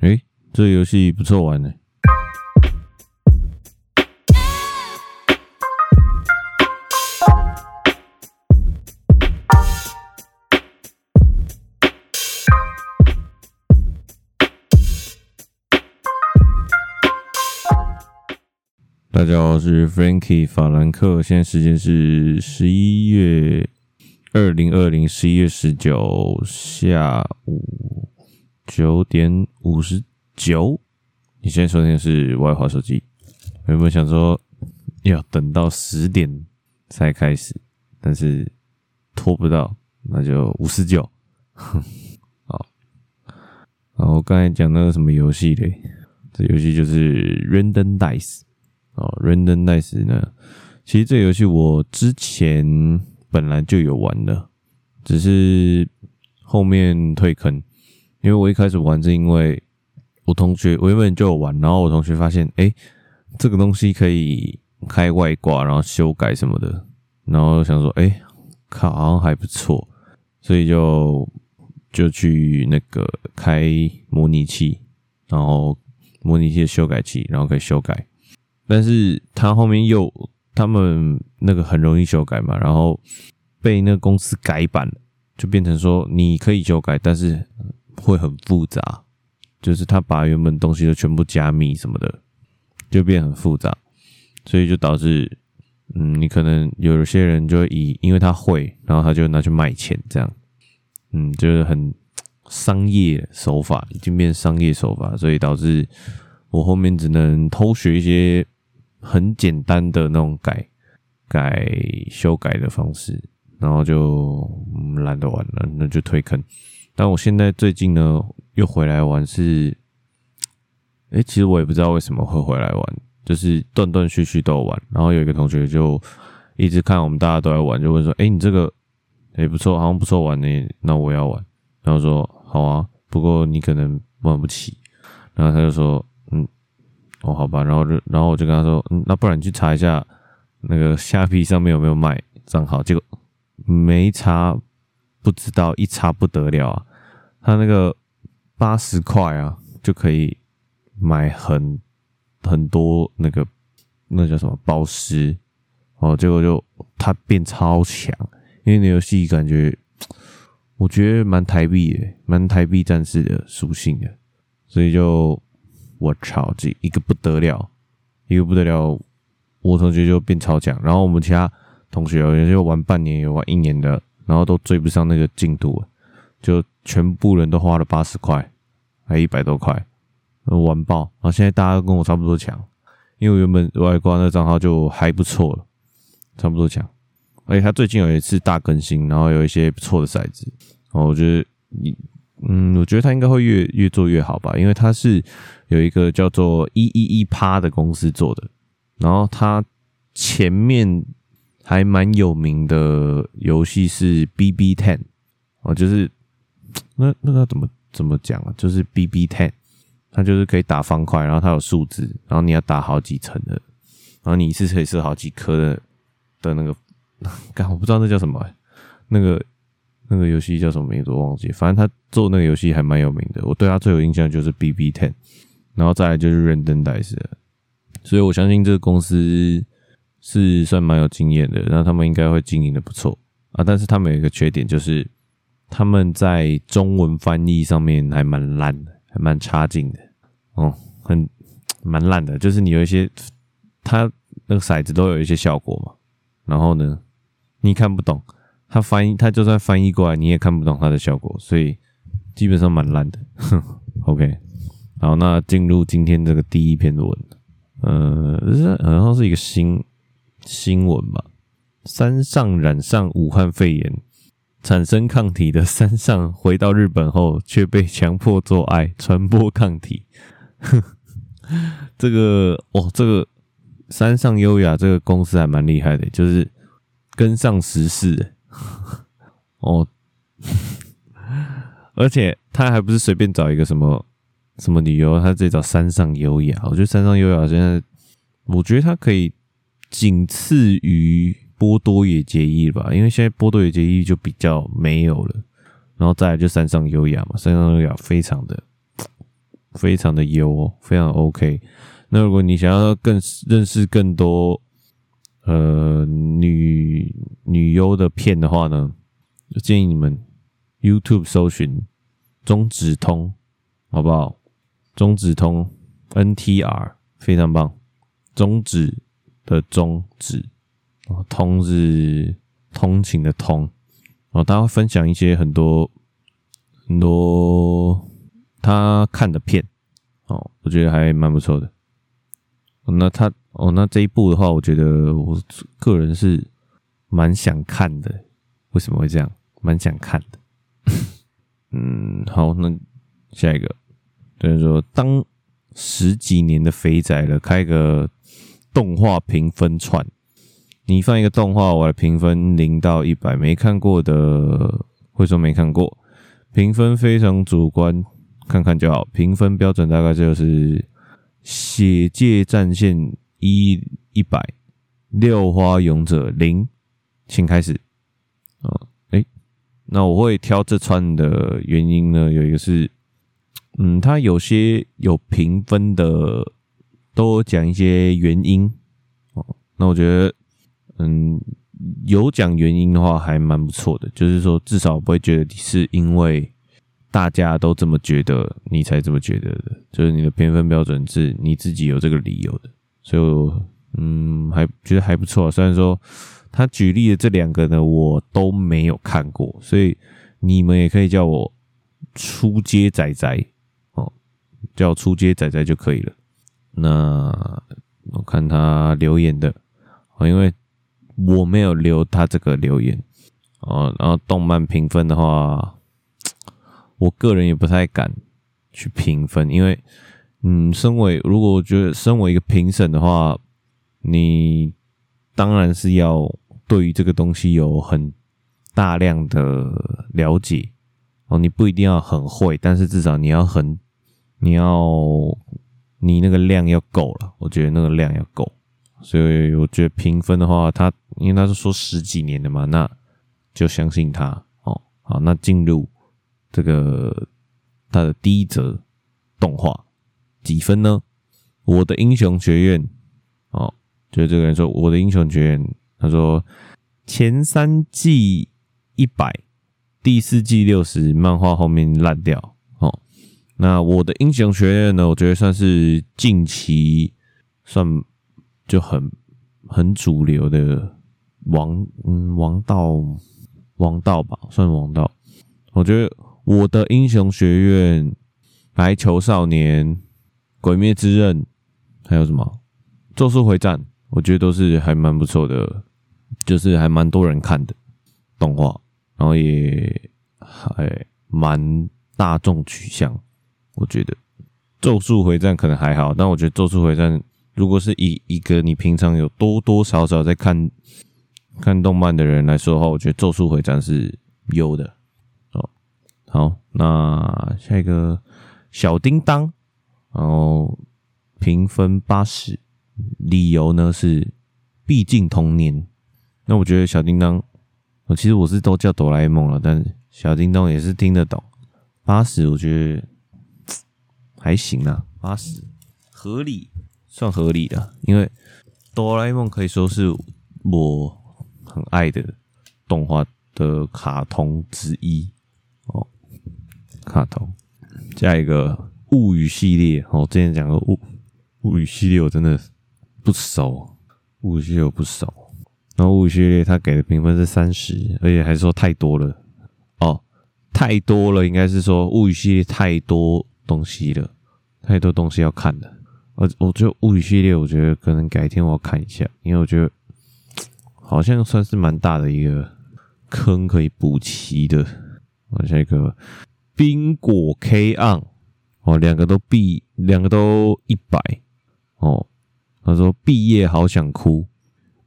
诶，这游戏不错玩呢。大家好，我是 Frankie 法兰克，现在时间是十一月二零二零十一月十九下午九点五十九。你现在收听的是外华手机。原本想说要等到十点才开始，但是拖不到，那就五十九。好，然后刚才讲那个什么游戏嘞？这游戏就是 Random Dice。哦，Random Dice 呢？其实这游戏我之前本来就有玩的，只是后面退坑。因为我一开始玩是因为我同学，我原本就有玩，然后我同学发现，哎，这个东西可以开外挂，然后修改什么的，然后想说，哎，看，好像还不错，所以就就去那个开模拟器，然后模拟器的修改器，然后可以修改。但是他后面又他们那个很容易修改嘛，然后被那个公司改版了，就变成说你可以修改，但是会很复杂，就是他把原本东西都全部加密什么的，就变很复杂，所以就导致嗯，你可能有些人就以因为他会，然后他就拿去卖钱，这样，嗯，就是很商业手法，已经变商业手法，所以导致我后面只能偷学一些。很简单的那种改改修改的方式，然后就懒得玩了，那就退坑。但我现在最近呢，又回来玩是，诶、欸，其实我也不知道为什么会回来玩，就是断断续续都玩。然后有一个同学就一直看我们大家都在玩，就问说：“诶、欸，你这个也、不错，好像不错玩呢，那我要玩。”然后说：“好啊，不过你可能玩不起。”然后他就说：“嗯。”哦，好吧，然后就，然后我就跟他说，嗯，那不然你去查一下那个虾皮上面有没有卖账号，结果没查，不知道一查不得了啊，他那个八十块啊就可以买很很多那个那叫什么宝石哦，结果就他变超强，因为那游戏感觉我觉得蛮台币的，蛮台币战士的属性的，所以就。我操，这一个不得了，一个不得了，我同学就变超强，然后我们其他同学有些就玩半年，有玩一年的，然后都追不上那个进度，就全部人都花了八十块，还一百多块，玩爆。然后现在大家都跟我差不多强，因为原本外挂那账号就还不错了，差不多强。而且他最近有一次大更新，然后有一些不错的骰子，然后我觉得你。嗯，我觉得他应该会越越做越好吧，因为他是有一个叫做一一一趴的公司做的，然后他前面还蛮有名的游戏是 BB Ten 哦，就是那那个怎么怎么讲啊？就是 BB Ten，它就是可以打方块，然后它有数字，然后你要打好几层的，然后你一次可以射好几颗的的那个，干我不知道那叫什么、那个。那个游戏叫什么名字我忘记，反正他做那个游戏还蛮有名的。我对他最有印象就是 BB Ten，然后再来就是 Random Dice，所以我相信这个公司是算蛮有经验的，然后他们应该会经营的不错啊。但是他们有一个缺点，就是他们在中文翻译上面还蛮烂的，还蛮差劲的哦，很蛮烂的。就是你有一些，他那个骰子都有一些效果嘛，然后呢，你看不懂。他翻译，他就算翻译过来，你也看不懂他的效果，所以基本上蛮烂的。哼，OK，好，那进入今天这个第一篇文，呃，好像是一个新新闻吧。山上染上武汉肺炎，产生抗体的山上回到日本后，却被强迫做爱，传播抗体。哼，这个哦，这个山上优雅这个公司还蛮厉害的，就是跟上时事。哦，而且他还不是随便找一个什么什么理由，他自己找山上优雅。我觉得山上优雅现在，我觉得他可以仅次于波多野结衣吧，因为现在波多野结衣就比较没有了，然后再来就山上优雅嘛，山上优雅非常的非常的优，哦非常 OK。那如果你想要更认识更多呃女女优的片的话呢，建议你们 YouTube 搜寻中指通，好不好？中指通 NTR 非常棒，中指的中指，通是通勤的通，哦，他会分享一些很多很多他看的片，哦，我觉得还蛮不错的。那他哦，那这一部的话，我觉得我个人是蛮想看的。为什么会这样？蛮想看的。嗯，好，那下一个，就是说，当十几年的肥仔了，开个动画评分串，你放一个动画，我来评分零到一百，没看过的会说没看过，评分非常主观，看看就好。评分标准大概就是。血界战线一一百，六花勇者零，请开始。啊，诶，那我会挑这串的原因呢，有一个是，嗯，它有些有评分的，都讲一些原因。哦，那我觉得，嗯，有讲原因的话，还蛮不错的，就是说，至少不会觉得是因为。大家都这么觉得，你才这么觉得的，就是你的评分标准是你自己有这个理由的，所以嗯，还觉得还不错。虽然说他举例的这两个呢，我都没有看过，所以你们也可以叫我出街仔仔哦，叫出街仔仔就可以了。那我看他留言的，哦因为我没有留他这个留言哦。然后动漫评分的话。我个人也不太敢去评分，因为，嗯，身为如果我觉得身为一个评审的话，你当然是要对于这个东西有很大量的了解哦。你不一定要很会，但是至少你要很，你要你那个量要够了。我觉得那个量要够，所以我觉得评分的话，他因为他是说十几年的嘛，那就相信他哦。好，那进入。这个他的第一则动画几分呢？我的英雄学院哦，就这个人说我的英雄学院，他说前三季一百，第四季六十，漫画后面烂掉。那我的英雄学院呢？我觉得算是近期算就很很主流的王嗯王道王道吧，算王道。我觉得。我的英雄学院、白球少年、鬼灭之刃，还有什么咒术回战，我觉得都是还蛮不错的，就是还蛮多人看的动画，然后也还蛮大众取向。我觉得咒术回战可能还好，但我觉得咒术回战如果是以一个你平常有多多少少在看看动漫的人来说的话，我觉得咒术回战是优的哦。好，那下一个小叮当，然后评分八十，理由呢是毕竟童年。那我觉得小叮当，我其实我是都叫哆啦 A 梦了，但小叮当也是听得懂。八十我觉得还行啊，八十合理，算合理的，因为哆啦 A 梦可以说是我很爱的动画的卡通之一。哦。卡通，下一个物语系列，我之前讲过物物语系列，我真的不熟，物语系列我不熟。然后物语系列他给的评分是三十，而且还说太多了。哦，太多了，应该是说物语系列太多东西了，太多东西要看的。我我觉得物语系列，我觉得可能改天我要看一下，因为我觉得好像算是蛮大的一个坑可以补齐的。我下一个。冰果 K on 哦，两个都毕，两个都一百哦。他说毕业好想哭。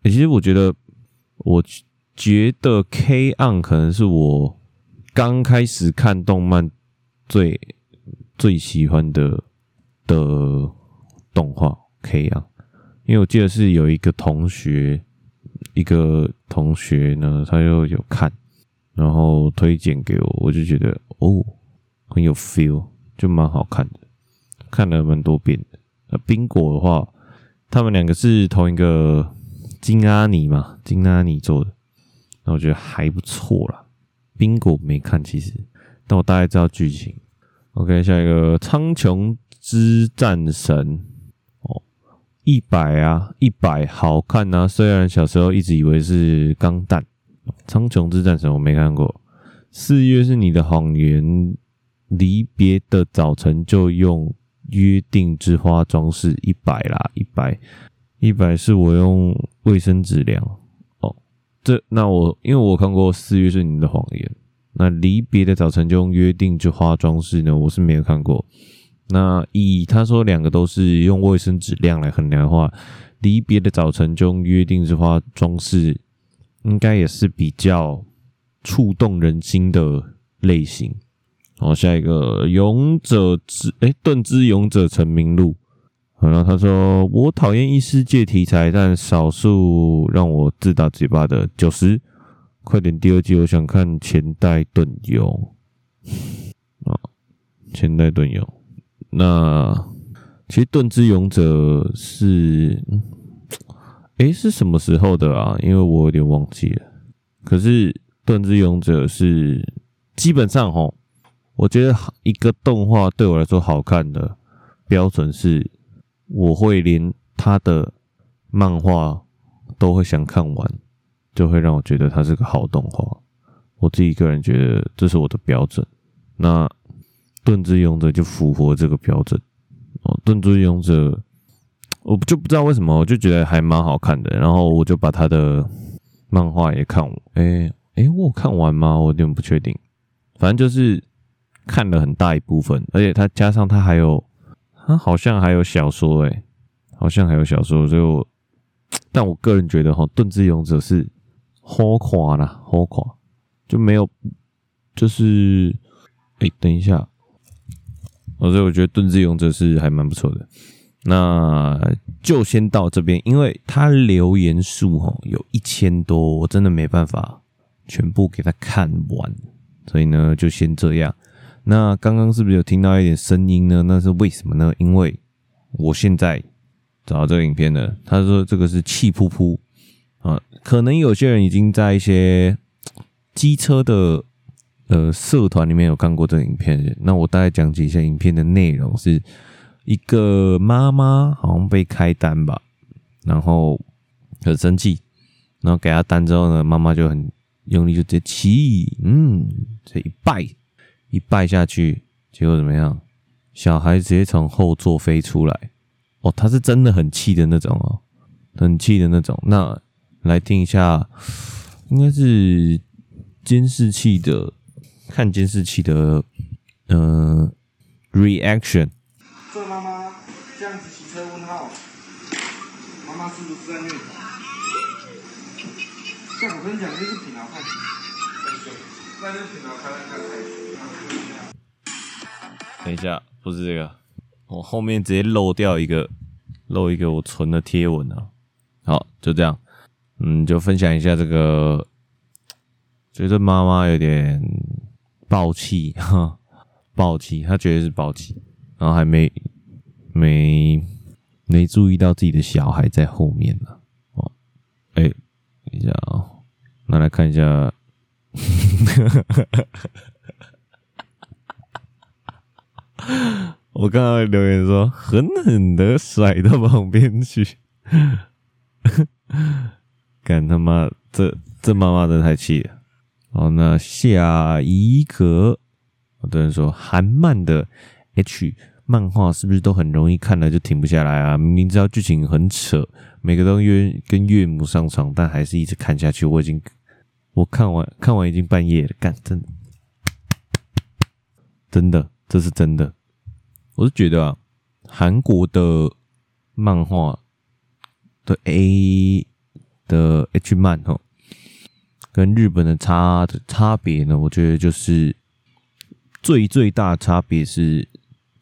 欸，其实我觉得，我觉得 K on 可能是我刚开始看动漫最最喜欢的的动画 K 啊因为我记得是有一个同学，一个同学呢，他又有看，然后推荐给我，我就觉得哦。很有 feel，就蛮好看的。看了蛮多遍的。那冰果的话，他们两个是同一个金阿尼嘛，金阿尼做的，那我觉得还不错啦。冰果没看其实，但我大概知道剧情。OK，下一个苍穹之战神哦，一百啊，一百好看啊。虽然小时候一直以为是钢弹，苍穹之战神我没看过。四月是你的谎言，离别的早晨就用约定之花装饰一百啦，一百一百是我用卫生纸量哦。这那我因为我看过四月是你的谎言，那离别的早晨就用约定之花装饰呢，我是没有看过。那以他说两个都是用卫生纸量来衡量的话，离别的早晨就约定之花装饰，应该也是比较。触动人心的类型。好，下一个勇者之哎，盾之勇者成名录。然后，他说我讨厌异世界题材，但少数让我自打嘴巴的九十。快点第二季，我想看前代盾游。啊，前代盾游。那其实盾之勇者是，哎，是什么时候的啊？因为我有点忘记了。可是。盾之勇者是基本上齁，我觉得一个动画对我来说好看的标准是，我会连他的漫画都会想看完，就会让我觉得它是个好动画。我自己个人觉得这是我的标准。那盾之勇者就符合这个标准哦。盾之勇者，我就不知道为什么，我就觉得还蛮好看的，然后我就把他的漫画也看完，哎。诶、我有看完吗？我有点不确定。反正就是看了很大一部分，而且它加上它还有，他好像还有小说，诶，好像还有小说。所以我，但我个人觉得哈，《盾之勇者》是好垮啦，好垮，就没有，就是，诶、等一下，哦所以我觉得《盾之勇者》是还蛮不错的。那就先到这边，因为他留言数哈有一千多，我真的没办法。全部给他看完，所以呢，就先这样。那刚刚是不是有听到一点声音呢？那是为什么呢？因为我现在找到这个影片了。他说这个是气噗噗啊，可能有些人已经在一些机车的呃社团里面有看过这个影片。那我大概讲解一下影片的内容：是一个妈妈好像被开单吧，然后很生气，然后给他单之后呢，妈妈就很。用力就直接骑，嗯，这一拜一拜下去，结果怎么样？小孩直接从后座飞出来，哦，他是真的很气的那种哦，很气的那种。那来听一下，应该是监视器的，看监视器的，嗯、呃、，reaction。这妈妈这样子骑车问号，妈妈是不是在虐童？像我跟你讲，那个挺好看，那个挺好看，看等一下，不是这个，我后面直接漏掉一个，漏一个我存的贴文啊。好，就这样，嗯，就分享一下这个，觉得妈妈有点爆气哈，爆气，他绝对是爆气，然后还没没没注意到自己的小孩在后面呢。哦，哎。等一下啊、哦，那来看一下，我刚刚留言说狠狠的甩到旁边去，干他妈这这妈妈真的太气了。好，那下一个，有的人说韩漫的 H 漫画是不是都很容易看了就停不下来啊？明明知道剧情很扯。每个都约跟岳母上床，但还是一直看下去。我已经我看完看完已经半夜了，干真真的，这是真的。我是觉得啊，韩国的漫画的 A 的 H 漫哈，跟日本的差的差别呢，我觉得就是最最大差别是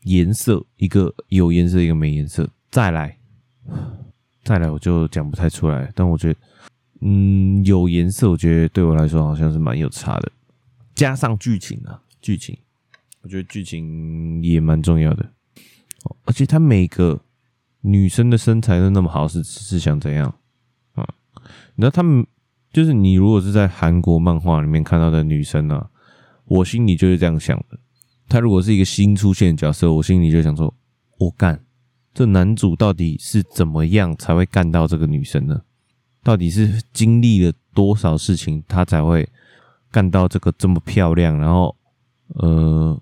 颜色，一个有颜色，一个没颜色。再来。再来我就讲不太出来，但我觉得，嗯，有颜色，我觉得对我来说好像是蛮有差的。加上剧情啊，剧情，我觉得剧情也蛮重要的。而且他每个女生的身材都那么好，是是想怎样啊？那他们就是你，如果是在韩国漫画里面看到的女生、啊，我心里就是这样想的。她如果是一个新出现的角色，我心里就想说：我干，这男主到底是怎么样才会干到这个女生呢？到底是经历了多少事情，他才会干到这个这么漂亮？然后，呃，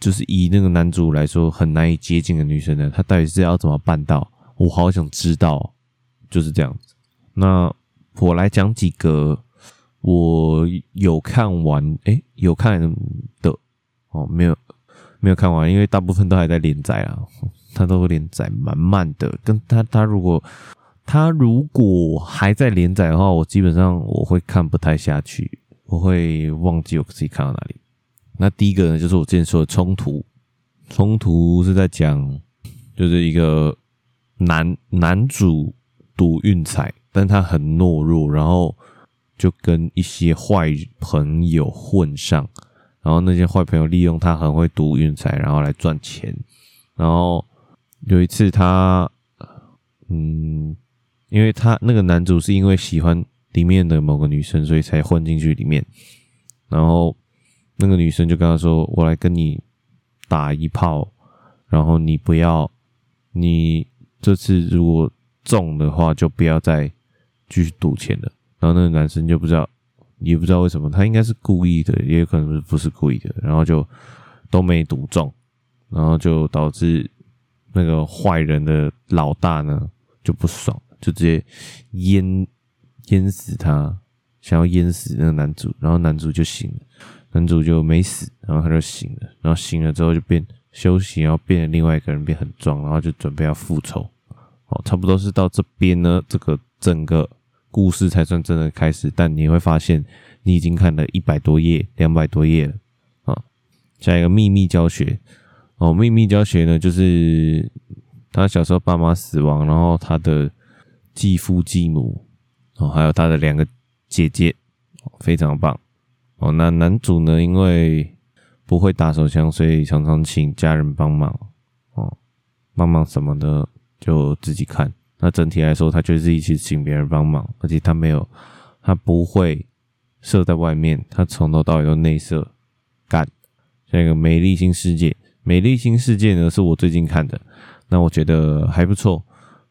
就是以那个男主来说很难以接近的女生呢？他到底是要怎么办到？我好想知道，就是这样子。那我来讲几个我有看完，诶、有看的。哦，没有，没有看完，因为大部分都还在连载啊，他都连载蛮慢的。跟他，他如果他如果还在连载的话，我基本上我会看不太下去，我会忘记我自己看到哪里。那第一个呢，就是我之前说的冲突，冲突是在讲，就是一个男男主赌运彩，但他很懦弱，然后就跟一些坏朋友混上。然后那些坏朋友利用他很会赌运彩，然后来赚钱。然后有一次他，嗯，因为他那个男主是因为喜欢里面的某个女生，所以才混进去里面。然后那个女生就跟他说：“我来跟你打一炮，然后你不要，你这次如果中的话，就不要再继续赌钱了。”然后那个男生就不知道。也不知道为什么，他应该是故意的，也有可能是不是故意的，然后就都没赌中，然后就导致那个坏人的老大呢就不爽，就直接淹淹死他，想要淹死那个男主，然后男主就醒了，男主就没死，然后他就醒了，然后醒了之后就变休息，然后变成另外一个人变很壮，然后就准备要复仇，哦，差不多是到这边呢，这个整个。故事才算真的开始，但你会发现你已经看了一百多页、两百多页了啊！下一个秘密教学哦，秘密教学呢，就是他小时候爸妈死亡，然后他的继父继母哦，还有他的两个姐姐，非常棒哦。那男主呢，因为不会打手枪，所以常常请家人帮忙哦，帮忙什么的就自己看。那整体来说，他就是一起请别人帮忙，而且他没有，他不会射在外面，他从头到尾都内射干。像一个美丽新世界，美丽新世界呢是我最近看的，那我觉得还不错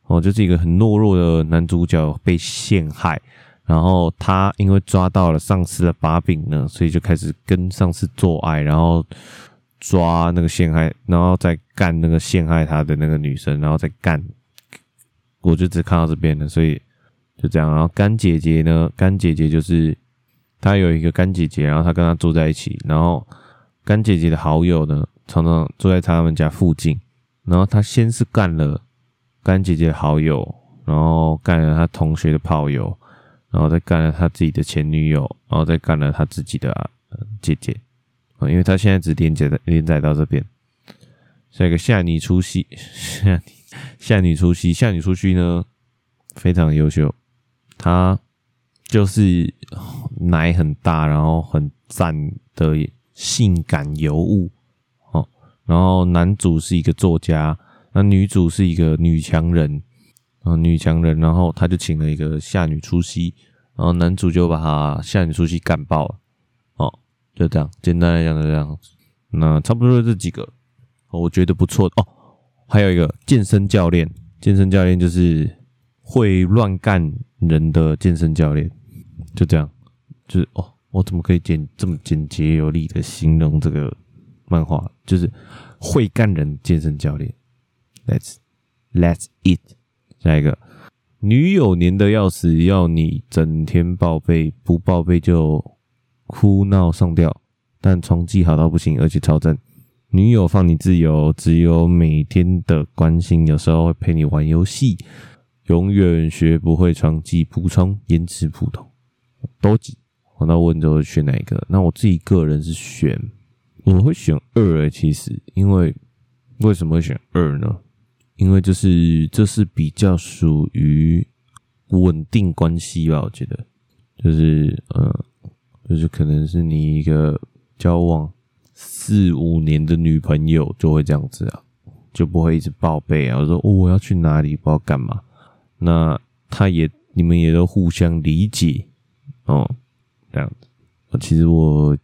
哦，就是一个很懦弱的男主角被陷害，然后他因为抓到了上司的把柄呢，所以就开始跟上司做爱，然后抓那个陷害，然后再干那个陷害他的那个女生，然后再干。我就只看到这边了，所以就这样。然后干姐姐呢？干姐姐就是她有一个干姐姐，然后她跟她住在一起。然后干姐姐的好友呢，常常住在他们家附近。然后她先是干了干姐姐的好友，然后干了她同学的炮友，然后再干了她自己的前女友，然后再干了她自己的姐姐。因为她现在只连载连载到这边。下一个夏你出戏，夏你。夏女出息，夏女出息呢，非常优秀。她就是奶很大，然后很赞的性感尤物哦。然后男主是一个作家，那女主是一个女强人啊，女强人。然后他就请了一个夏女出息，然后男主就把他夏女出息干爆了。哦，就这样，简单来讲就这样。那差不多就这几个，我觉得不错哦。还有一个健身教练，健身教练就是会乱干人的健身教练，就这样，就是哦，我怎么可以简这么简洁有力的形容这个漫画？就是会干人健身教练。Let's Let's eat。下一个，女友黏得要死，要你整天报备，不报备就哭闹上吊，但床技好到不行，而且超赞。女友放你自由，只有每天的关心，有时候会陪你玩游戏，永远学不会床技，补充颜值普通，多几。我那问之后选哪一个？那我自己个人是选，我会选二诶，其实，因为为什么会选二呢？因为就是这是比较属于稳定关系吧，我觉得，就是呃，就是可能是你一个交往。四五年的女朋友就会这样子啊，就不会一直报备啊。我说哦，我要去哪里，不知道干嘛。那他也，你们也都互相理解哦，这样子。其实我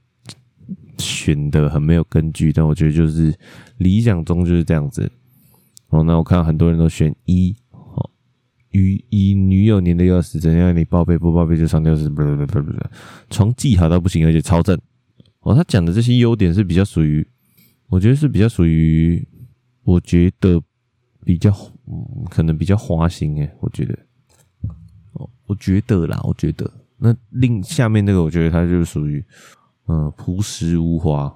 选的很没有根据，但我觉得就是理想中就是这样子。哦，那我看到很多人都选一，哦，与以女友年的要死，怎样你报备不报备就上吊死，不不不不不，床技好到不行，而且超正。哦，他讲的这些优点是比较属于，我觉得是比较属于，我觉得比较，嗯，可能比较花心诶，我觉得，哦，我觉得啦，我觉得，那另下面那个，我觉得他就是属于，嗯，朴实无华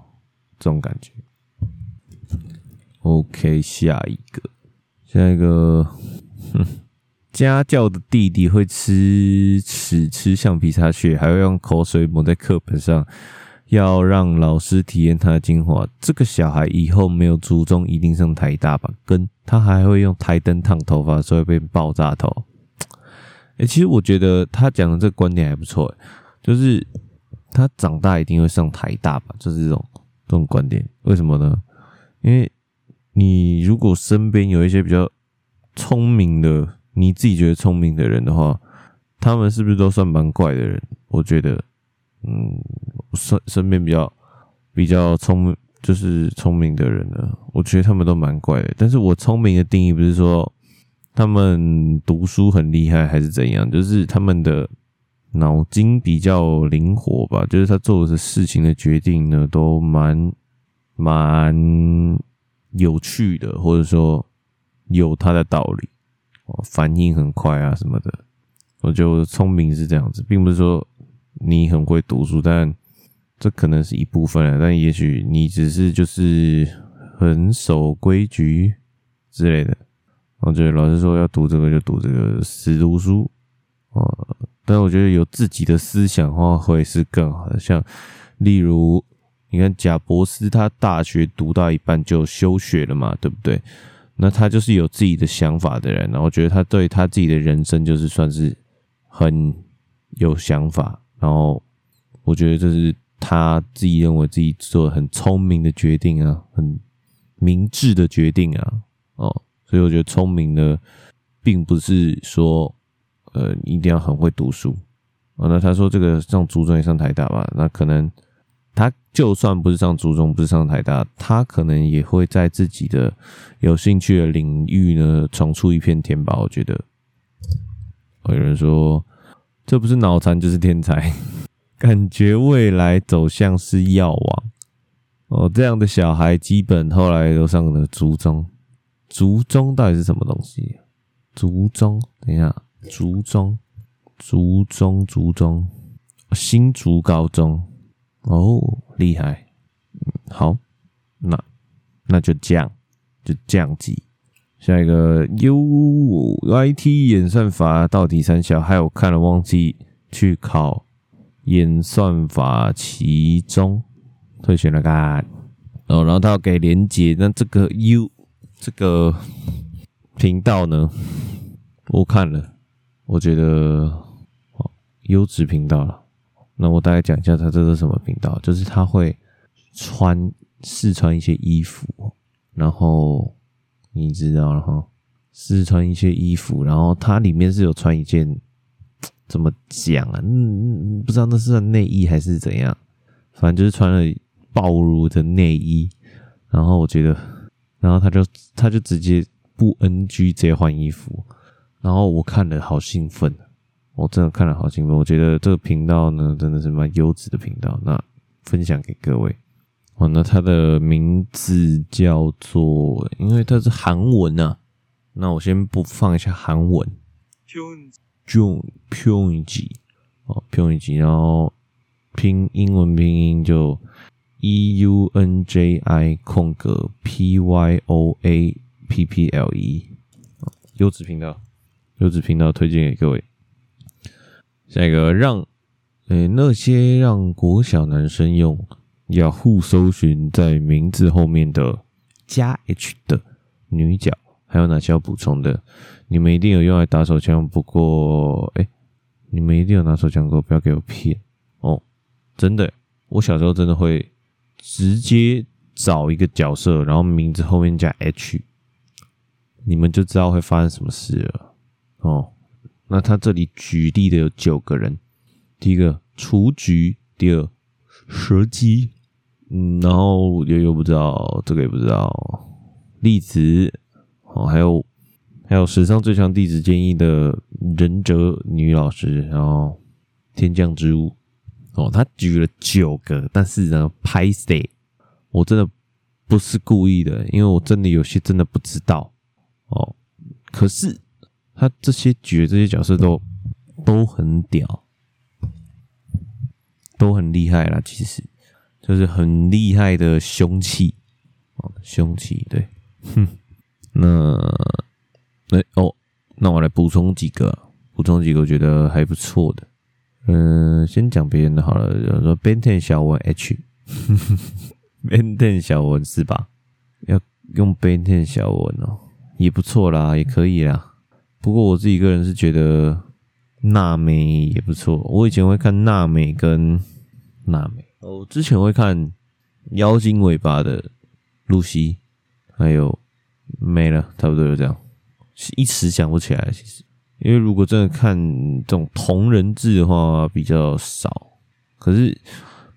这种感觉。OK，下一个，下一个，哼，家教的弟弟会吃屎吃橡皮擦屑，还会用口水抹在课本上。要让老师体验他的精华，这个小孩以后没有初中一定上台大吧？跟他还会用台灯烫头发，所以被爆炸头。哎、其实我觉得他讲的这个观点还不错，就是他长大一定会上台大吧？就是这种这种观点，为什么呢？因为你如果身边有一些比较聪明的，你自己觉得聪明的人的话，他们是不是都算蛮怪的人？我觉得。嗯，身身边比较比较聪明，就是聪明的人呢，我觉得他们都蛮怪的。但是我聪明的定义不是说他们读书很厉害还是怎样，就是他们的脑筋比较灵活吧。就是他做的事情的决定呢，都蛮蛮有趣的，或者说有他的道理，反应很快啊什么的。我觉得聪明是这样子，并不是说。你很会读书，但这可能是一部分啊。但也许你只是就是很守规矩之类的。我觉得老师说要读这个就读这个，死读书啊。但我觉得有自己的思想的话会是更好的。像例如，你看贾博士，他大学读到一半就休学了嘛，对不对？那他就是有自己的想法的人。然后觉得他对他自己的人生就是算是很有想法。然后我觉得这是他自己认为自己做很聪明的决定啊，很明智的决定啊，哦，所以我觉得聪明的并不是说呃一定要很会读书啊。那他说这个上初中也上台大吧，那可能他就算不是上初中，不是上台大，他可能也会在自己的有兴趣的领域呢闯出一片天吧。我觉得，有人说。这不是脑残就是天才，感觉未来走向是药王。哦。这样的小孩基本后来都上了卒中，卒中到底是什么东西？卒中，等一下，卒中，卒中，卒中，新竹高中。哦，厉害。好，那那就降，就降级。下一个 UIT 演算法到底三小，还有看了忘记去考演算法其中退选了干哦，然后他要给连接，那这个 U 这个频道呢，我看了，我觉得哦优质频道了。那我大概讲一下，它这是什么频道？就是他会穿试穿一些衣服，然后。你知道了哈，试穿一些衣服，然后它里面是有穿一件，怎么讲啊？嗯嗯，不知道那是内衣还是怎样，反正就是穿了暴露的内衣。然后我觉得，然后他就他就直接不 NG，直接换衣服。然后我看了好兴奋，我真的看了好兴奋。我觉得这个频道呢，真的是蛮优质的频道。那分享给各位。哦，那它的名字叫做，因为它是韩文啊，那我先不放一下韩文。June Pyongyang 哦，Pyongyang 然后拼英文拼音就 E U N J I 空格 P Y O A P P L E，优质频道，优质频道推荐给各位。下一个让，诶、欸，那些让国小男生用。要互搜寻在名字后面的加 H 的女角，还有哪些要补充的？你们一定有用来打手枪，不过哎、你们一定有拿手枪过，不要给我骗哦！真的，我小时候真的会直接找一个角色，然后名字后面加 H，你们就知道会发生什么事了哦。那他这里举例的有九个人，第一个雏菊，第二蛇姬，嗯，然后又又不知道这个也不知道，栗子，哦，还有还有史上最强弟子建议的忍者女老师，然后天降之物，哦，他举了九个，但是呢，拍谢，我真的不是故意的，因为我真的有些真的不知道。哦，可是他这些举的这些角色都都很屌，都很厉害啦。其实就是很厉害的凶器哦，凶器对，哼。那那哦，那我来补充几个，补充几个我觉得还不错的。嗯，先讲别人的好了，比如说 Ben Ten 小文 H，Ben Ten 小文是吧？要用 Ben Ten 小文哦。也不错啦，也可以啦。不过我自己个人是觉得娜美也不错。我以前会看娜美跟娜美，我之前会看妖精尾巴的露西，还有没了，差不多就这样。一时想不起来，其实因为如果真的看这种同人志的话比较少。可是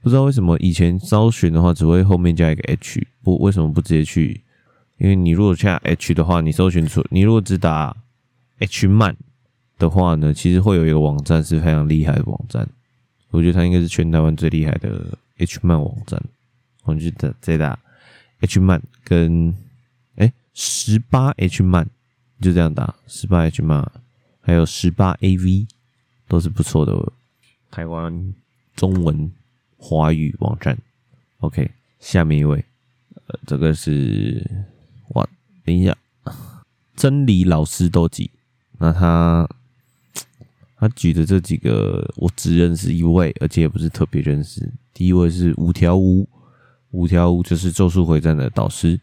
不知道为什么以前搜寻的话只会后面加一个 H，不为什么不直接去？因为你如果下 H 的话，你搜寻出你如果只打 H 漫的话呢，其实会有一个网站是非常厉害的网站，我觉得它应该是全台湾最厉害的 H 漫网站。我们就打再打 H 漫跟哎十八 H 漫就这样打十八 H 漫，还有十八 AV 都是不错的台湾中文华语网站。OK，下面一位，呃，这个是。哇，等一下，真理老师都记，那他他举的这几个，我只认识一位，而且也不是特别认识。第一位是五条悟，五条悟就是《咒术回战》的导师，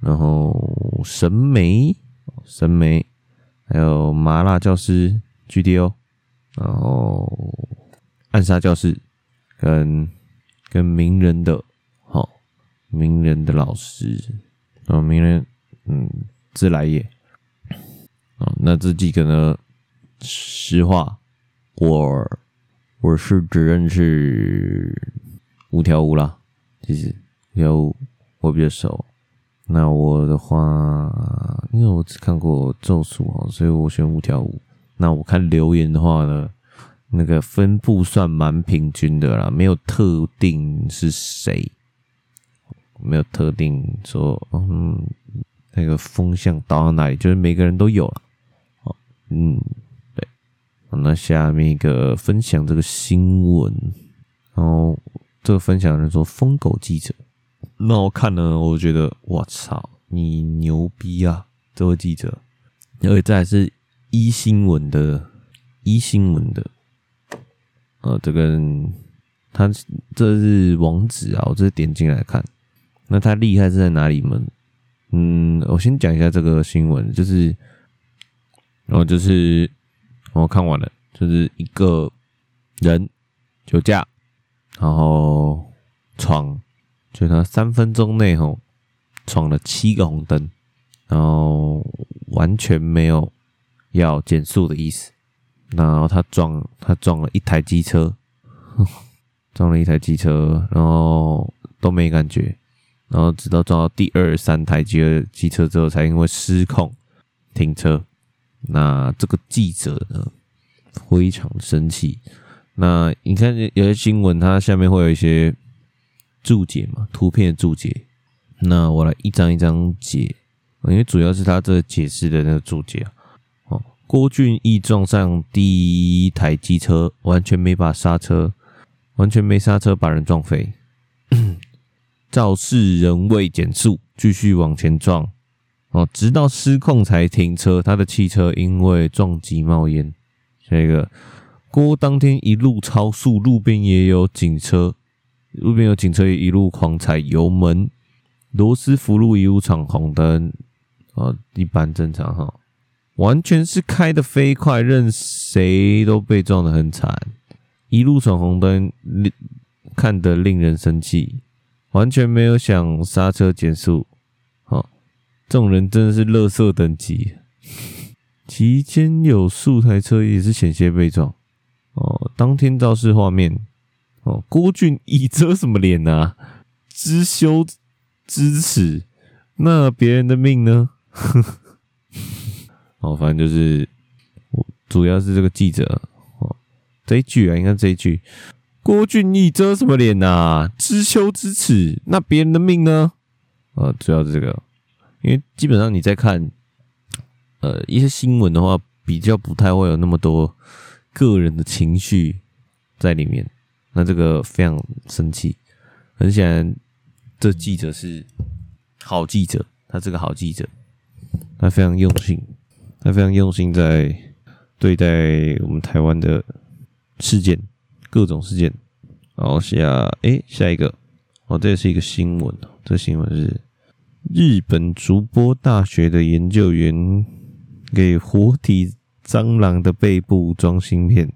然后神眉，神眉，还有麻辣教师 GDO，然后暗杀教师，跟跟鸣人的，好，鸣人的老师。啊，鸣人，嗯，自来也，啊，那这几个呢？实话，我我是只认识五条悟啦，其实五条悟我比较熟。那我的话，因为我只看过咒术啊，所以我选五条悟。那我看留言的话呢，那个分布算蛮平均的啦，没有特定是谁。没有特定说，嗯，那个风向导到哪里，就是每个人都有了。嗯，那下面一个分享这个新闻，然后这个分享人说疯狗记者，那我看了，我觉得我操，你牛逼啊，这位记者，而且这还是一新闻的，一新闻的，呃，这个他这是网址啊，我这是点进来看。那他厉害是在哪里吗？嗯，我先讲一下这个新闻，就是，然后就是我看完了，就是一个人酒驾，然后闯，就他三分钟内吼闯了七个红灯，然后完全没有要减速的意思，然后他撞他撞了一台机车，撞了一台机车，然后都没感觉。然后直到撞到第二三台机车机车之后，才因为失控停车。那这个记者呢，非常生气。那你看有些新闻，它下面会有一些注解嘛，图片的注解。那我来一张一张解，因为主要是他这解释的那个注解啊。哦，郭俊义撞上第一台机车，完全没把刹车，完全没刹车，把人撞飞。肇事人未减速，继续往前撞，哦，直到失控才停车。他的汽车因为撞击冒烟。下一个，郭当天一路超速，路边也有警车，路边有警车也一路狂踩油门。罗斯福路一路闯红灯，哦，一般正常哈，完全是开的飞快，任谁都被撞得很惨。一路闯红灯，令看得令人生气。完全没有想刹车减速，这种人真的是垃圾等级。期间有数台车也是险些被撞哦。当天肇事画面哦，郭俊义遮什么脸呐、知羞知耻，那别人的命呢？哦，反正就是，主要是这个记者哦，这一句啊，应该这一句，郭俊义遮什么脸呐、知羞知耻，那别人的命呢？啊、主要是这个，因为基本上你在看。呃，一些新闻的话，比较不太会有那么多个人的情绪在里面。那这个非常生气，很显然，这记者是好记者，他是个好记者，他非常用心，他非常用心在对待我们台湾的事件，各种事件。然后下，哎，下一个，哦，这也是一个新闻，这新闻是日本筑波大学的研究员。给活体蟑螂的背部装芯片、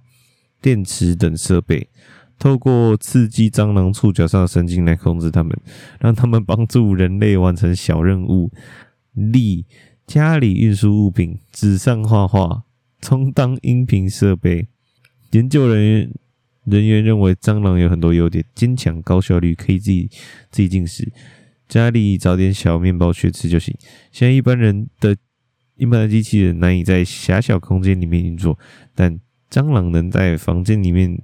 电池等设备，透过刺激蟑螂触角上的神经来控制它们，让它们帮助人类完成小任务，例家里运输物品、纸上画画、充当音频设备。研究人员人员认为，蟑螂有很多优点：坚强、高效率，可以自己自己进食，家里找点小面包去吃就行。现在一般人的。一般的机器人难以在狭小空间里面运作，但蟑螂能在房间里面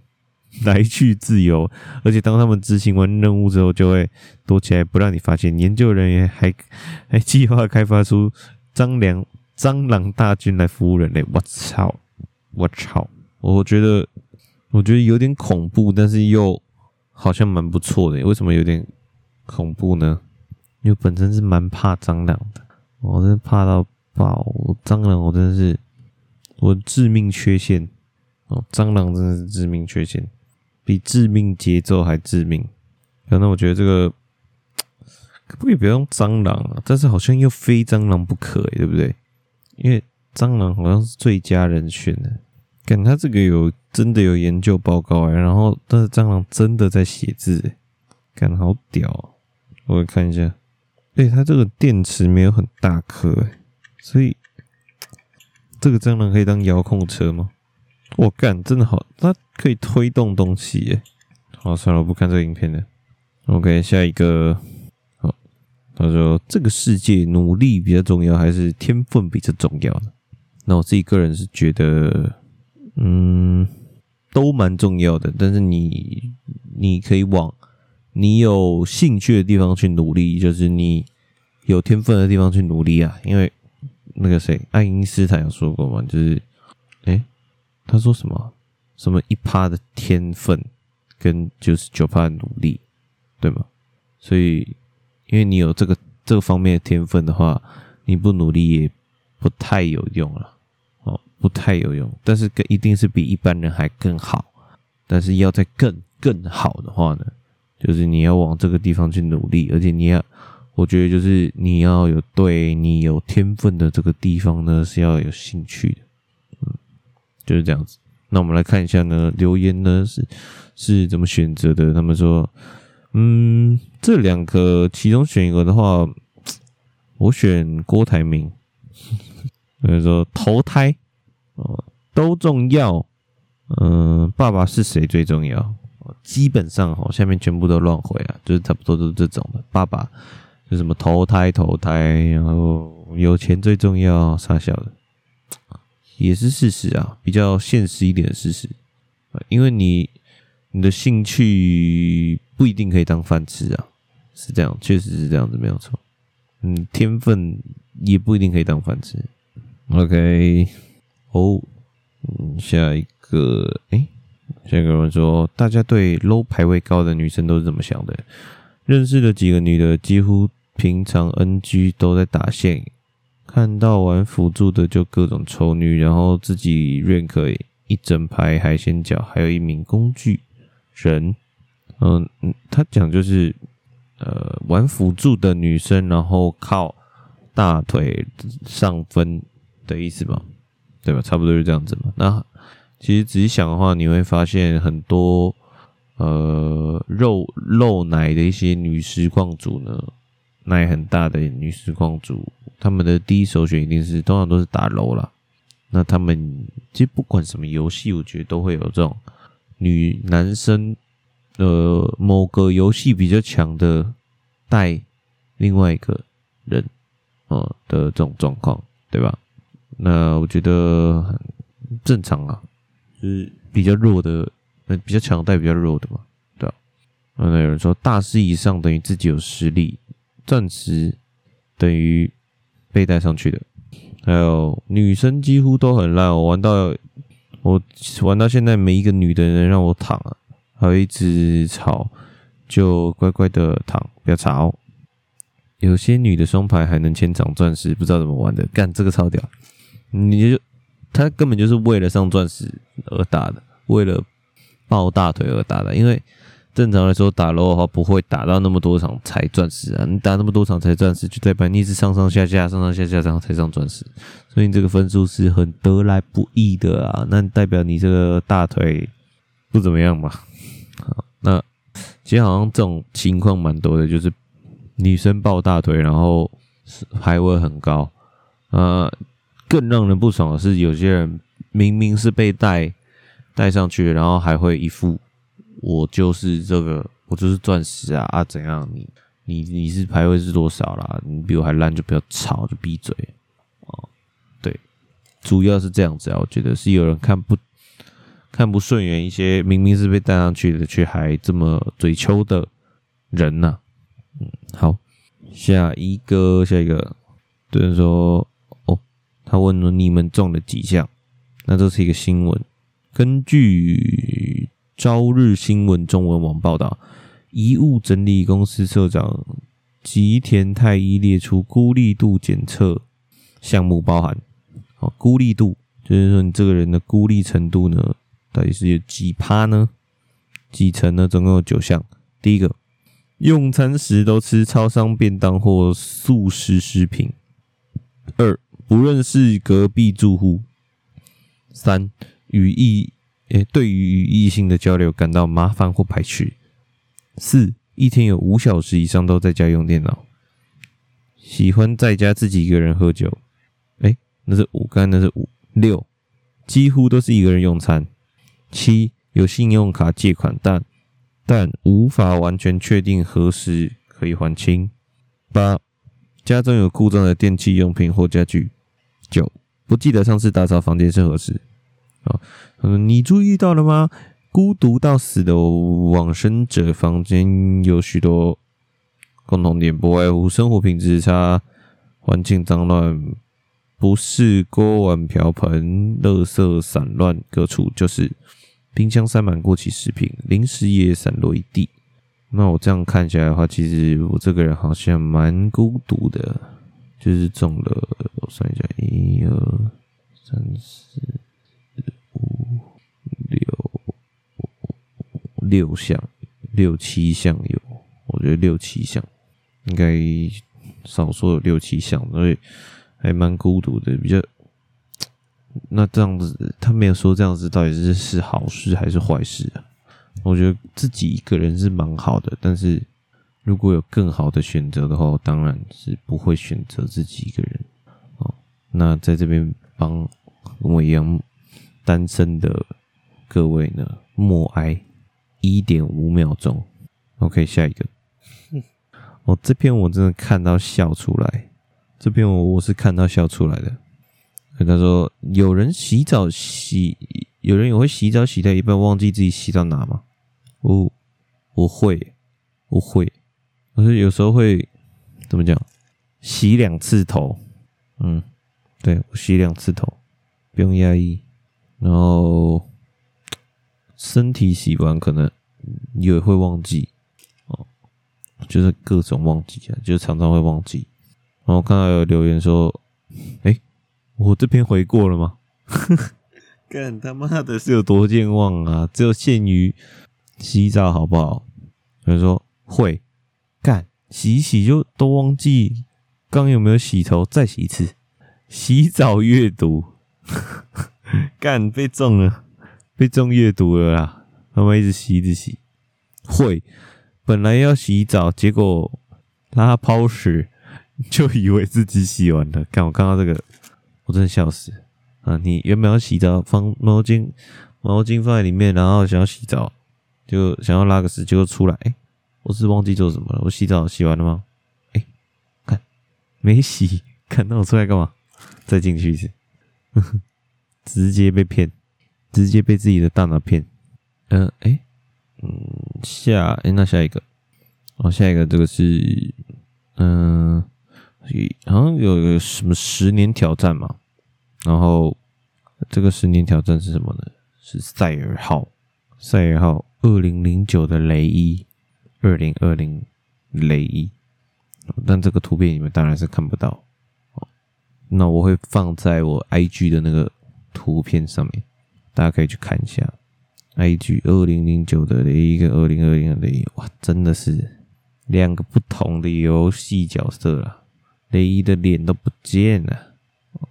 来去自由，而且当他们执行完任务之后，就会躲起来不让你发现。研究人员还 还计划开发出蟑螂蟑螂大军来服务人类。我操！我操！我觉得我觉得有点恐怖，但是又好像蛮不错的。为什么有点恐怖呢？因为本身是蛮怕蟑螂的，我真的怕到。爆蟑螂，我真的是我致命缺陷哦！蟑螂真的是致命缺陷，比致命节奏还致命。可能我觉得这个可不可以不要用蟑螂啊？但是好像又非蟑螂不可，对不对？因为蟑螂好像是最佳人选的。感觉他这个有真的有研究报告哎，然后但是蟑螂真的在写字哎，感觉好屌！我看一下，哎，它这个电池没有很大颗哎。所以，这个蟑螂可以当遥控车吗？我干，真的好，它可以推动东西耶。好，算了，我不看这个影片了。OK，下一个。好，他说这个世界努力比较重要，还是天分比较重要呢？那我自己个人是觉得，嗯，都蛮重要的。但是你，你可以往你有兴趣的地方去努力，就是你有天分的地方去努力啊，因为。那个谁，爱因斯坦有说过嘛？就是，诶，他说什么？什么一趴的天分跟九十九趴的努力，对吗？所以，因为你有这个这个方面的天分的话，你不努力也不太有用了，哦，不太有用。但是，更一定是比一般人还更好。但是，要再更更好的话呢，就是你要往这个地方去努力，而且你要。我觉得就是你要有对你有天分的这个地方呢，是要有兴趣的，嗯，就是这样子。那我们来看一下呢，留言呢是是怎么选择的？他们说，嗯，这两个其中选一个的话，我选郭台铭。所以说投胎哦都重要，嗯，爸爸是谁最重要？基本上哦，下面全部都乱回啊，就是差不多都是这种的，爸爸。就什么投胎投胎，然后有钱最重要，傻小的，也是事实啊，比较现实一点的事实。因为你你的兴趣不一定可以当饭吃啊，是这样，确实是这样子，没有错。嗯，天分也不一定可以当饭吃。OK，哦，嗯，下一个，诶，下一个人说，大家对 low 排位高的女生都是怎么想的？认识的几个女的，几乎平常 NG 都在打线，看到玩辅助的就各种丑女，然后自己 rank 一整排海鲜脚，还有一名工具人。嗯嗯，他讲就是呃玩辅助的女生，然后靠大腿上分的意思吧，对吧？差不多是这样子嘛。那其实仔细想的话，你会发现很多。呃，肉露奶的一些女实况主呢，奶很大的女实况主，他们的第一首选一定是通常都是打楼啦。那他们其实不管什么游戏，我觉得都会有这种女男生呃某个游戏比较强的带另外一个人呃的这种状况，对吧？那我觉得很正常啊，是比较弱的，呃比较强带比较弱的嘛。那有人说大师以上等于自己有实力，钻石等于被带上去的。还有女生几乎都很烂，我玩到我玩到现在，没一个女的人让我躺啊，还有一直吵，就乖乖的躺，不要吵。有些女的双排还能牵长钻石，不知道怎么玩的，干这个超屌！你就他根本就是为了上钻石而打的，为了抱大腿而打的，因为。正常来说，打楼的话不会打到那么多场才钻石啊！你打那么多场才钻石，就代表你一直上上下下、上上下下，然后才上钻石，所以你这个分数是很得来不易的啊！那代表你这个大腿不怎么样嘛？好，那其实好像这种情况蛮多的，就是女生抱大腿，然后排位很高。呃，更让人不爽的是，有些人明明是被带带上去，然后还会一副。我就是这个，我就是钻石啊啊！怎样？你你你是排位是多少啦？你比我还烂，就不要吵，就闭嘴哦。对，主要是这样子啊。我觉得是有人看不看不顺眼一些，明明是被带上去的，却还这么嘴秋的人呐、嗯，好，下一个，下一个，就是说，他问了你们中了几项？那这是一个新闻，根据。朝日新闻中文网报道，遗物整理公司社长吉田太一列出孤立度检测项目，包含哦，孤立度就是说你这个人的孤立程度呢，到底是有几趴呢？几成呢？总共有九项。第一个，用餐时都吃超商便当或速食食品；二，不认识隔壁住户；三，与异。诶，对于与异性的交流感到麻烦或排斥。四，一天有五小时以上都在家用电脑。喜欢在家自己一个人喝酒。诶，那是五，刚才那是五。六，几乎都是一个人用餐。七，有信用卡借款，但但无法完全确定何时可以还清。八，家中有故障的电器用品或家具。九，不记得上次打扫房间是何时。啊，嗯，你注意到了吗？孤独到死的往生者房间有许多共同点，不外乎生活品质差、环境脏乱、不是锅碗瓢盆、垃圾散乱各处，就是冰箱塞满过期食品，零食也散落一地。那我这样看起来的话，其实我这个人好像蛮孤独的，就是中了，我算一下，一二三四。五、六六项，六七项有，我觉得六七项应该少说有六七项，所以还蛮孤独的。比较那这样子，他没有说这样子到底是是好事还是坏事啊？我觉得自己一个人是蛮好的，但是如果有更好的选择的话，我当然是不会选择自己一个人。哦，那在这边帮跟我一样单身的各位呢，默哀。一点五秒钟，OK，下一个。哦，这篇我真的看到笑出来。这篇我我是看到笑出来的。他说：“有人洗澡洗，有人也会洗澡洗到一半忘记自己洗到哪吗？”哦，我会，我会。我是有时候会怎么讲？洗两次头。嗯，对，我洗两次头，不用压抑。然后。身体洗完可能也会忘记哦，就是各种忘记啊，就常常会忘记。然后看到有留言说：“哎，我这篇回过了吗？” 干他妈的是有多健忘啊！只有限于洗澡好不好？有人说会干洗一洗就都忘记刚有没有洗头，再洗一次。洗澡阅读 干被中了。被中阅读了啦，他们一直洗一直洗，会本来要洗澡，结果拉泡屎，就以为自己洗完了。看我看到这个，我真的笑死啊！你原本要洗澡，放毛巾，毛巾放在里面，然后想要洗澡，就想要拉个屎，结果出来，我是忘记做什么了。我洗澡洗完了吗？哎，看没洗，看那我出来干嘛？再进去一次，呵呵，直接被骗，直接被自己的大脑骗。嗯、呃，哎，嗯，下，哎，那下一个。哦，下一个这个是，嗯、好像有个什么十年挑战嘛，然后这个十年挑战是什么呢？是赛尔号，赛尔号二零零九的雷伊，二零二零雷伊，但这个图片你们当然是看不到，那我会放在我 IG 的那个图片上面，大家可以去看一下，IG 二零零九的雷伊跟二零二零的雷伊，哇，真的是。两个不同的游戏角色了，雷伊的脸都不见了，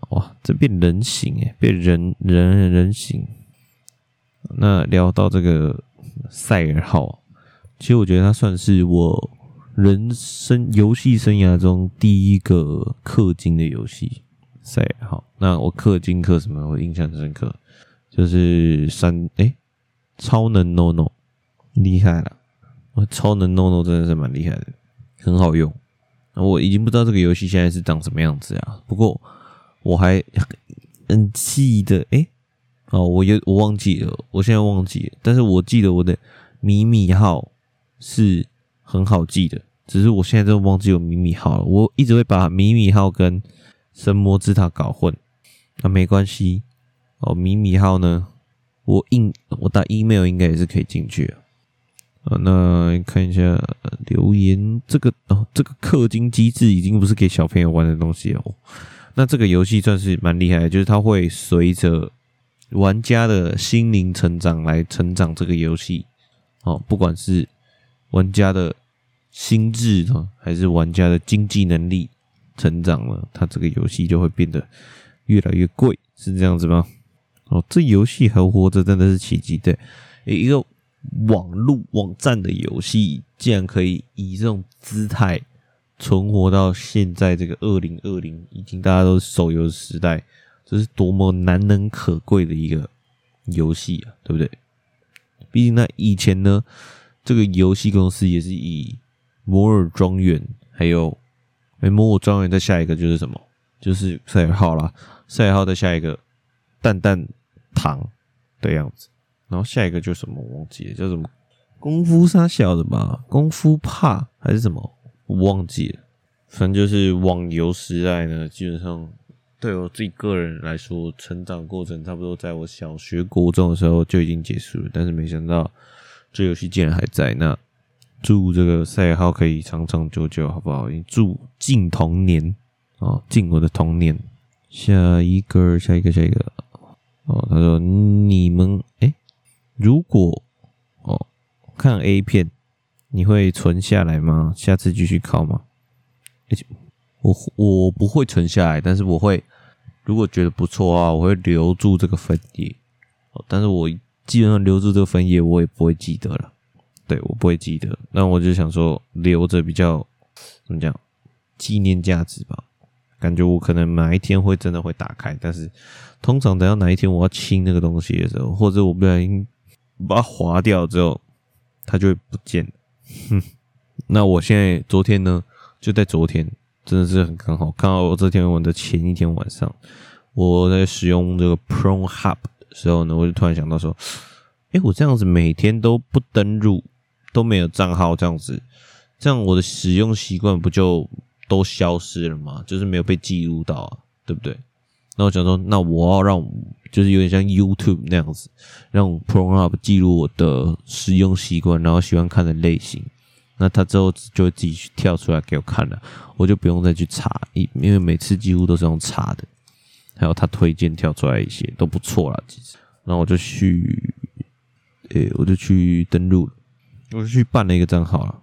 哇，这变人形诶，变人人人形。那聊到这个赛尔号，其实我觉得它算是我人生游戏生涯中第一个氪金的游戏。赛尔号，那我氪金氪什么？我印象深刻，就是三诶，超能 NONO，厉害了。我超能 NONO 真的是蛮厉害的，很好用。我已经不知道这个游戏现在是长什么样子啊。不过我还很记得，诶、欸，哦，我有我忘记了，我现在忘记了。但是我记得我的米米号是很好记的，只是我现在都忘记有米米号了。我一直会把米米号跟神魔之塔搞混，那没关系。哦，米米号呢，我印我打 email 应该也是可以进去的。啊，那看一下留言，这个哦，这个氪金机制已经不是给小朋友玩的东西哦。那这个游戏算是蛮厉害的，就是它会随着玩家的心灵成长来成长这个游戏。哦，不管是玩家的心智呢，还是玩家的经济能力成长了，它这个游戏就会变得越来越贵，是这样子吗？哦，这游戏还活着真的是奇迹，对，一个。网络网站的游戏竟然可以以这种姿态存活到现在这个二零二零，已经大家都是手游时代，这是多么难能可贵的一个游戏啊，对不对？毕竟那以前呢，这个游戏公司也是以摩尔庄园，还有哎摩尔庄园再下一个就是什么？就是赛尔号啦，赛尔号再下一个蛋蛋糖的样子。然后下一个就什么我忘记了，叫什么功夫杀小的吧？功夫怕还是什么？我忘记了。反正就是网游时代呢，基本上对我自己个人来说，成长过程差不多在我小学、国中的时候就已经结束了。但是没想到这游戏竟然还在。那祝这个赛尔号可以长长久久，好不好？祝敬童年啊，敬我的童年。下一个，下一个，下一个。哦，他说你们哎。如果哦看 A 片，你会存下来吗？下次继续考吗？我我不会存下来，但是我会，如果觉得不错啊，我会留住这个分页。哦，但是我基本上留住这个分页，我也不会记得了。对，我不会记得。那我就想说，留着比较怎么讲，纪念价值吧。感觉我可能哪一天会真的会打开，但是通常等到哪一天我要清那个东西的时候，或者我不小心。把它划掉之后，它就会不见了。哼，那我现在昨天呢，就在昨天，真的是很刚好，刚好我这天晚的前一天晚上，我在使用这个 Pro Hub 时候呢，我就突然想到说，诶，我这样子每天都不登录，都没有账号，这样子，这样我的使用习惯不就都消失了吗？就是没有被记录到啊，对不对？那我想说，那我要让。就是有点像 YouTube 那样子，让 Pornhub 记录我的使用习惯，然后喜欢看的类型。那他之后就会自己去跳出来给我看了，我就不用再去查，因因为每次几乎都是用查的。还有他推荐跳出来一些都不错啦，其实。然后我就去，诶、我就去登录，我就去办了一个账号了。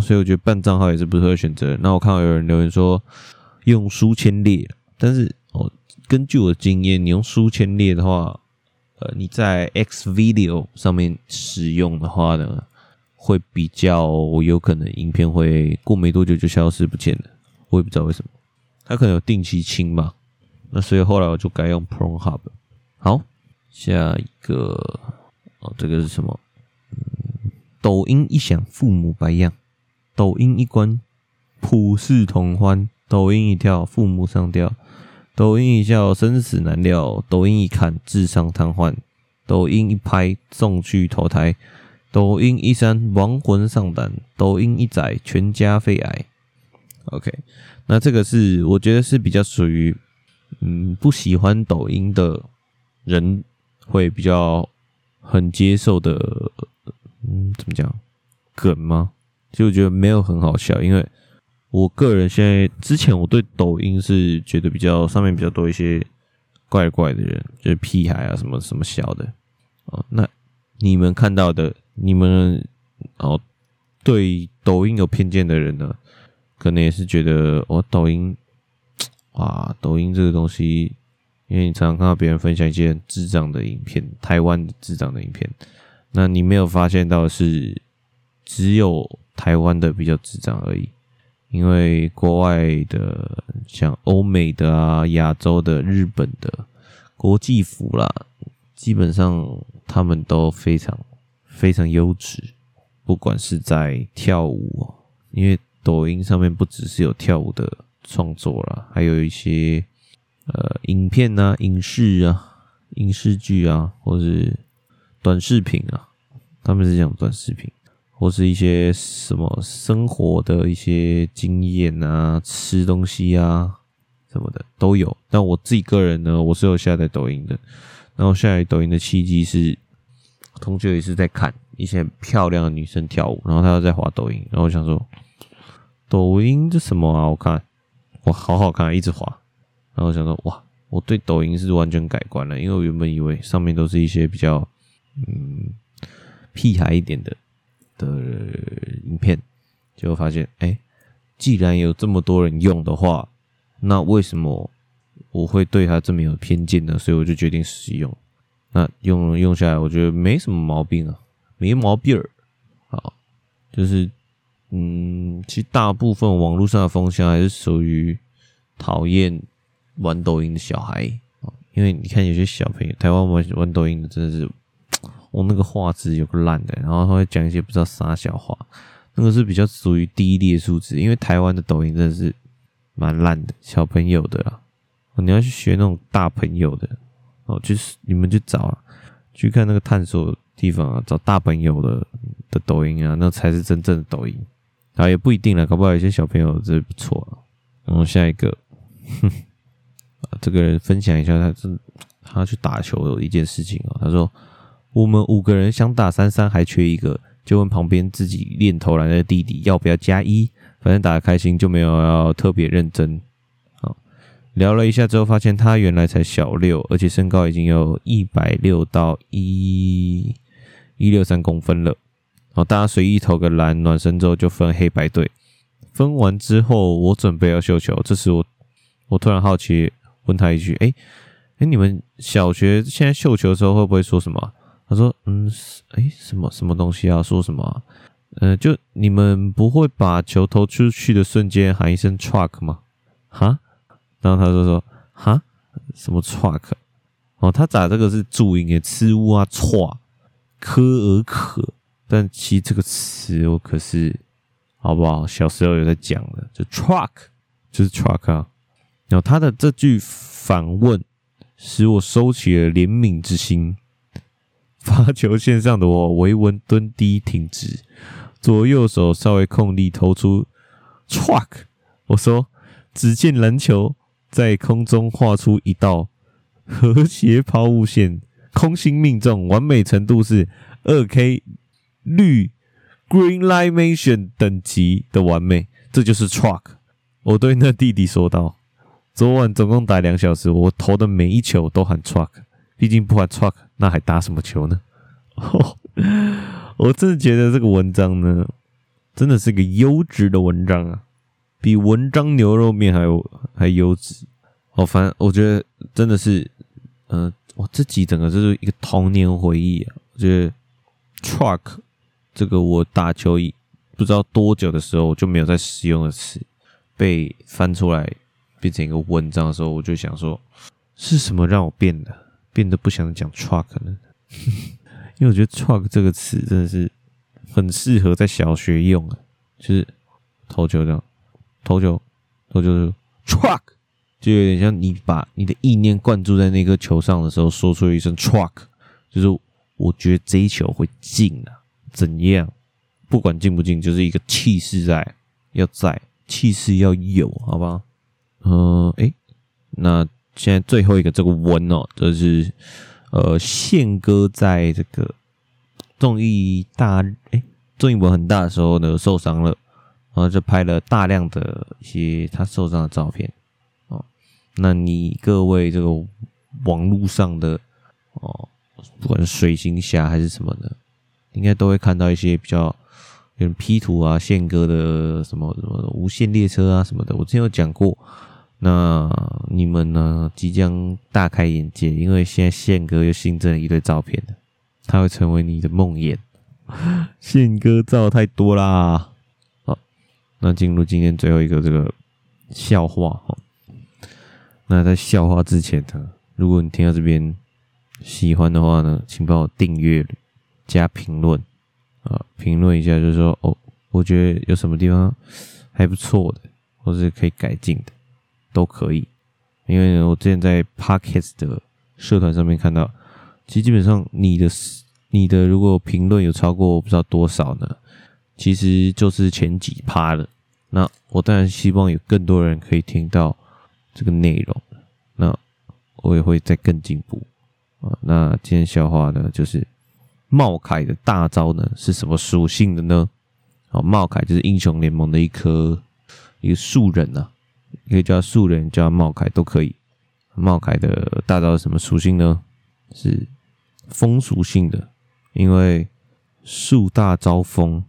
所以我觉得办账号也是不错的选择。那我看到有人留言说用书签列，但是哦。根据我的经验，你用书签列的话，呃，你在 X Video 上面使用的话呢，会比较有可能影片会过没多久就消失不见了。我也不知道为什么，它可能有定期清吧。那所以后来我就改用 ProHub。好，下一个哦，这个是什么？嗯，抖音一响，父母白养；抖音一关，普世同欢；抖音一跳，父母上吊；抖音一笑，生死难料；抖音一看，智商瘫痪；抖音一拍，送去投胎；抖音一删，亡魂丧胆；抖音一载，全家肺癌。OK，那这个是我觉得是比较属于。嗯，不喜欢抖音的人会比较很接受的，嗯，怎么讲梗吗？就觉得没有很好笑，因为我个人现在之前我对抖音是觉得比较上面比较多一些怪怪的人，就是屁孩啊什么什么小的哦。那你们看到的，你们哦对抖音有偏见的人呢，可能也是觉得哦抖音。哇，抖音这个东西，因为你常常看到别人分享一些智障的影片，台湾智障的影片，那你没有发现到是，只有台湾的比较智障而已，因为国外的像欧美的啊、亚洲的、日本的国际服啦，基本上他们都非常非常优质，不管是在跳舞，因为抖音上面不只是有跳舞的。创作啦，还有一些呃影片啊、影视啊、影视剧啊，或是短视频啊，他们是讲短视频，或是一些什么生活的一些经验啊、吃东西啊什么的都有。但我自己个人呢，我是有下载抖音的。然后下载抖音的契机是，同学也是在看一些漂亮的女生跳舞，然后他又在滑抖音，然后我想说，抖音这什么啊？我看。哇，好好看，一直滑，然后想说，哇，我对抖音是完全改观了，因为我原本以为上面都是一些比较嗯屁孩一点的的影片，结果发现，哎，既然有这么多人用的话，那为什么我会对它这么有偏见呢？所以我就决定使用，那用用下来，我觉得没什么毛病啊，没毛病儿，好，就是。嗯，其实大部分网络上的风向还是属于讨厌玩抖音的小孩，因为你看有些小朋友，台湾玩玩抖音的真的是，我 那个画质有个烂的，然后他会讲一些不知道啥小话，那个是比较属于低劣素质，因为台湾的抖音真的是蛮烂的，小朋友的啦，你要去学那种大朋友的，哦，就是你们去找啊，去看那个探索地方啊，找大朋友的的抖音啊，那才是真正的抖音。啊，也不一定了，搞不好有些小朋友这不错啊。然后下一个，哼，这个人分享一下他这他去打球的一件事情啊。他说：“我们五个人想打三三，还缺一个，就问旁边自己练投篮的弟弟要不要加一，反正打得开心就没有要特别认真。”好，聊了一下之后，发现他原来才小六，而且身高已经有一百六到一一六三公分了。哦，大家随意投个篮，暖身之后就分黑白队。分完之后，我准备要秀球，这时我我突然好奇问他一句：“哎、欸、哎、你们小学现在秀球的时候会不会说什么？”他说：“嗯，哎、什么什么东西啊？说什么？嗯、呃，就你们不会把球投出去的瞬间喊一声 truck 吗？哈？然后他就说：哈？什么 truck？哦，他打这个是注音诶，吃乌啊错，科尔可。”但其实这个词我可是好不好？小时候有在讲的，就 truck 就是 truck 啊。然后他的这句反问使我收起了怜悯之心。发球线上的我微微蹲低挺直，左右手稍微控力投出 truck。我说：“只见篮球在空中画出一道和谐抛物线，空心命中，完美程度是二 K。”绿 Green Lightation 等级的完美，这就是 Truck。我对那弟弟说道：“昨晚总共打两小时，我投的每一球都喊 Truck。毕竟不喊 Truck，那还打什么球呢？”哦，我真的觉得这个文章呢，真的是个优质的文章啊，比文章牛肉面还有还优质。哦，反正我觉得真的是，嗯、呃，我这集整个就是一个童年回忆啊。我觉得 Truck。这个我打球一不知道多久的时候，我就没有再使用的词被翻出来变成一个文章的时候，我就想说，是什么让我变的变得不想讲 truck 呢？因为我觉得 truck 这个词真的是很适合在小学用啊，就是投球这样，投球，投球是 truck，就有点像你把你的意念灌注在那个球上的时候，说出一声 truck，就是我觉得这一球会进啊，怎样？不管进不进，就是一个气势在，要在，气势要有，好不好？嗯，诶，那现在最后一个这个文哦，就是。呃，宪哥在这个综艺大哎，综艺文很大的时候呢，受伤了，然后就拍了大量的一些他受伤的照片哦。那你各位这个网络上的哦，不管是水行侠还是什么的，应该都会看到一些比较有人 P 图啊，宪哥的什么什么无限列车啊什么的，我之前有讲过。那你们呢？即将大开眼界，因为现在宪哥又新增了一堆照片，他会成为你的梦魇。宪哥照太多啦！好，那进入今天最后一个这个笑话哈。那在笑话之前呢，如果你听到这边喜欢的话呢，请帮我订阅加评论啊，评论一下，就是说哦，我觉得有什么地方还不错的，或是可以改进的。都可以，因为呢，我之前在 Podcast 的社团上面看到，其实基本上你的你的如果评论有超过不知道多少呢，其实就是前几趴了。那我当然希望有更多人可以听到这个内容，那我也会再更进步啊。那今天笑话呢，就是茂凯的大招呢是什么属性的呢？哦，茂凯就是英雄联盟的一颗一个树人呐、啊。可以叫树人，叫茂凯都可以。茂凯的大招是什么属性呢？是风属性的，因为树大招风，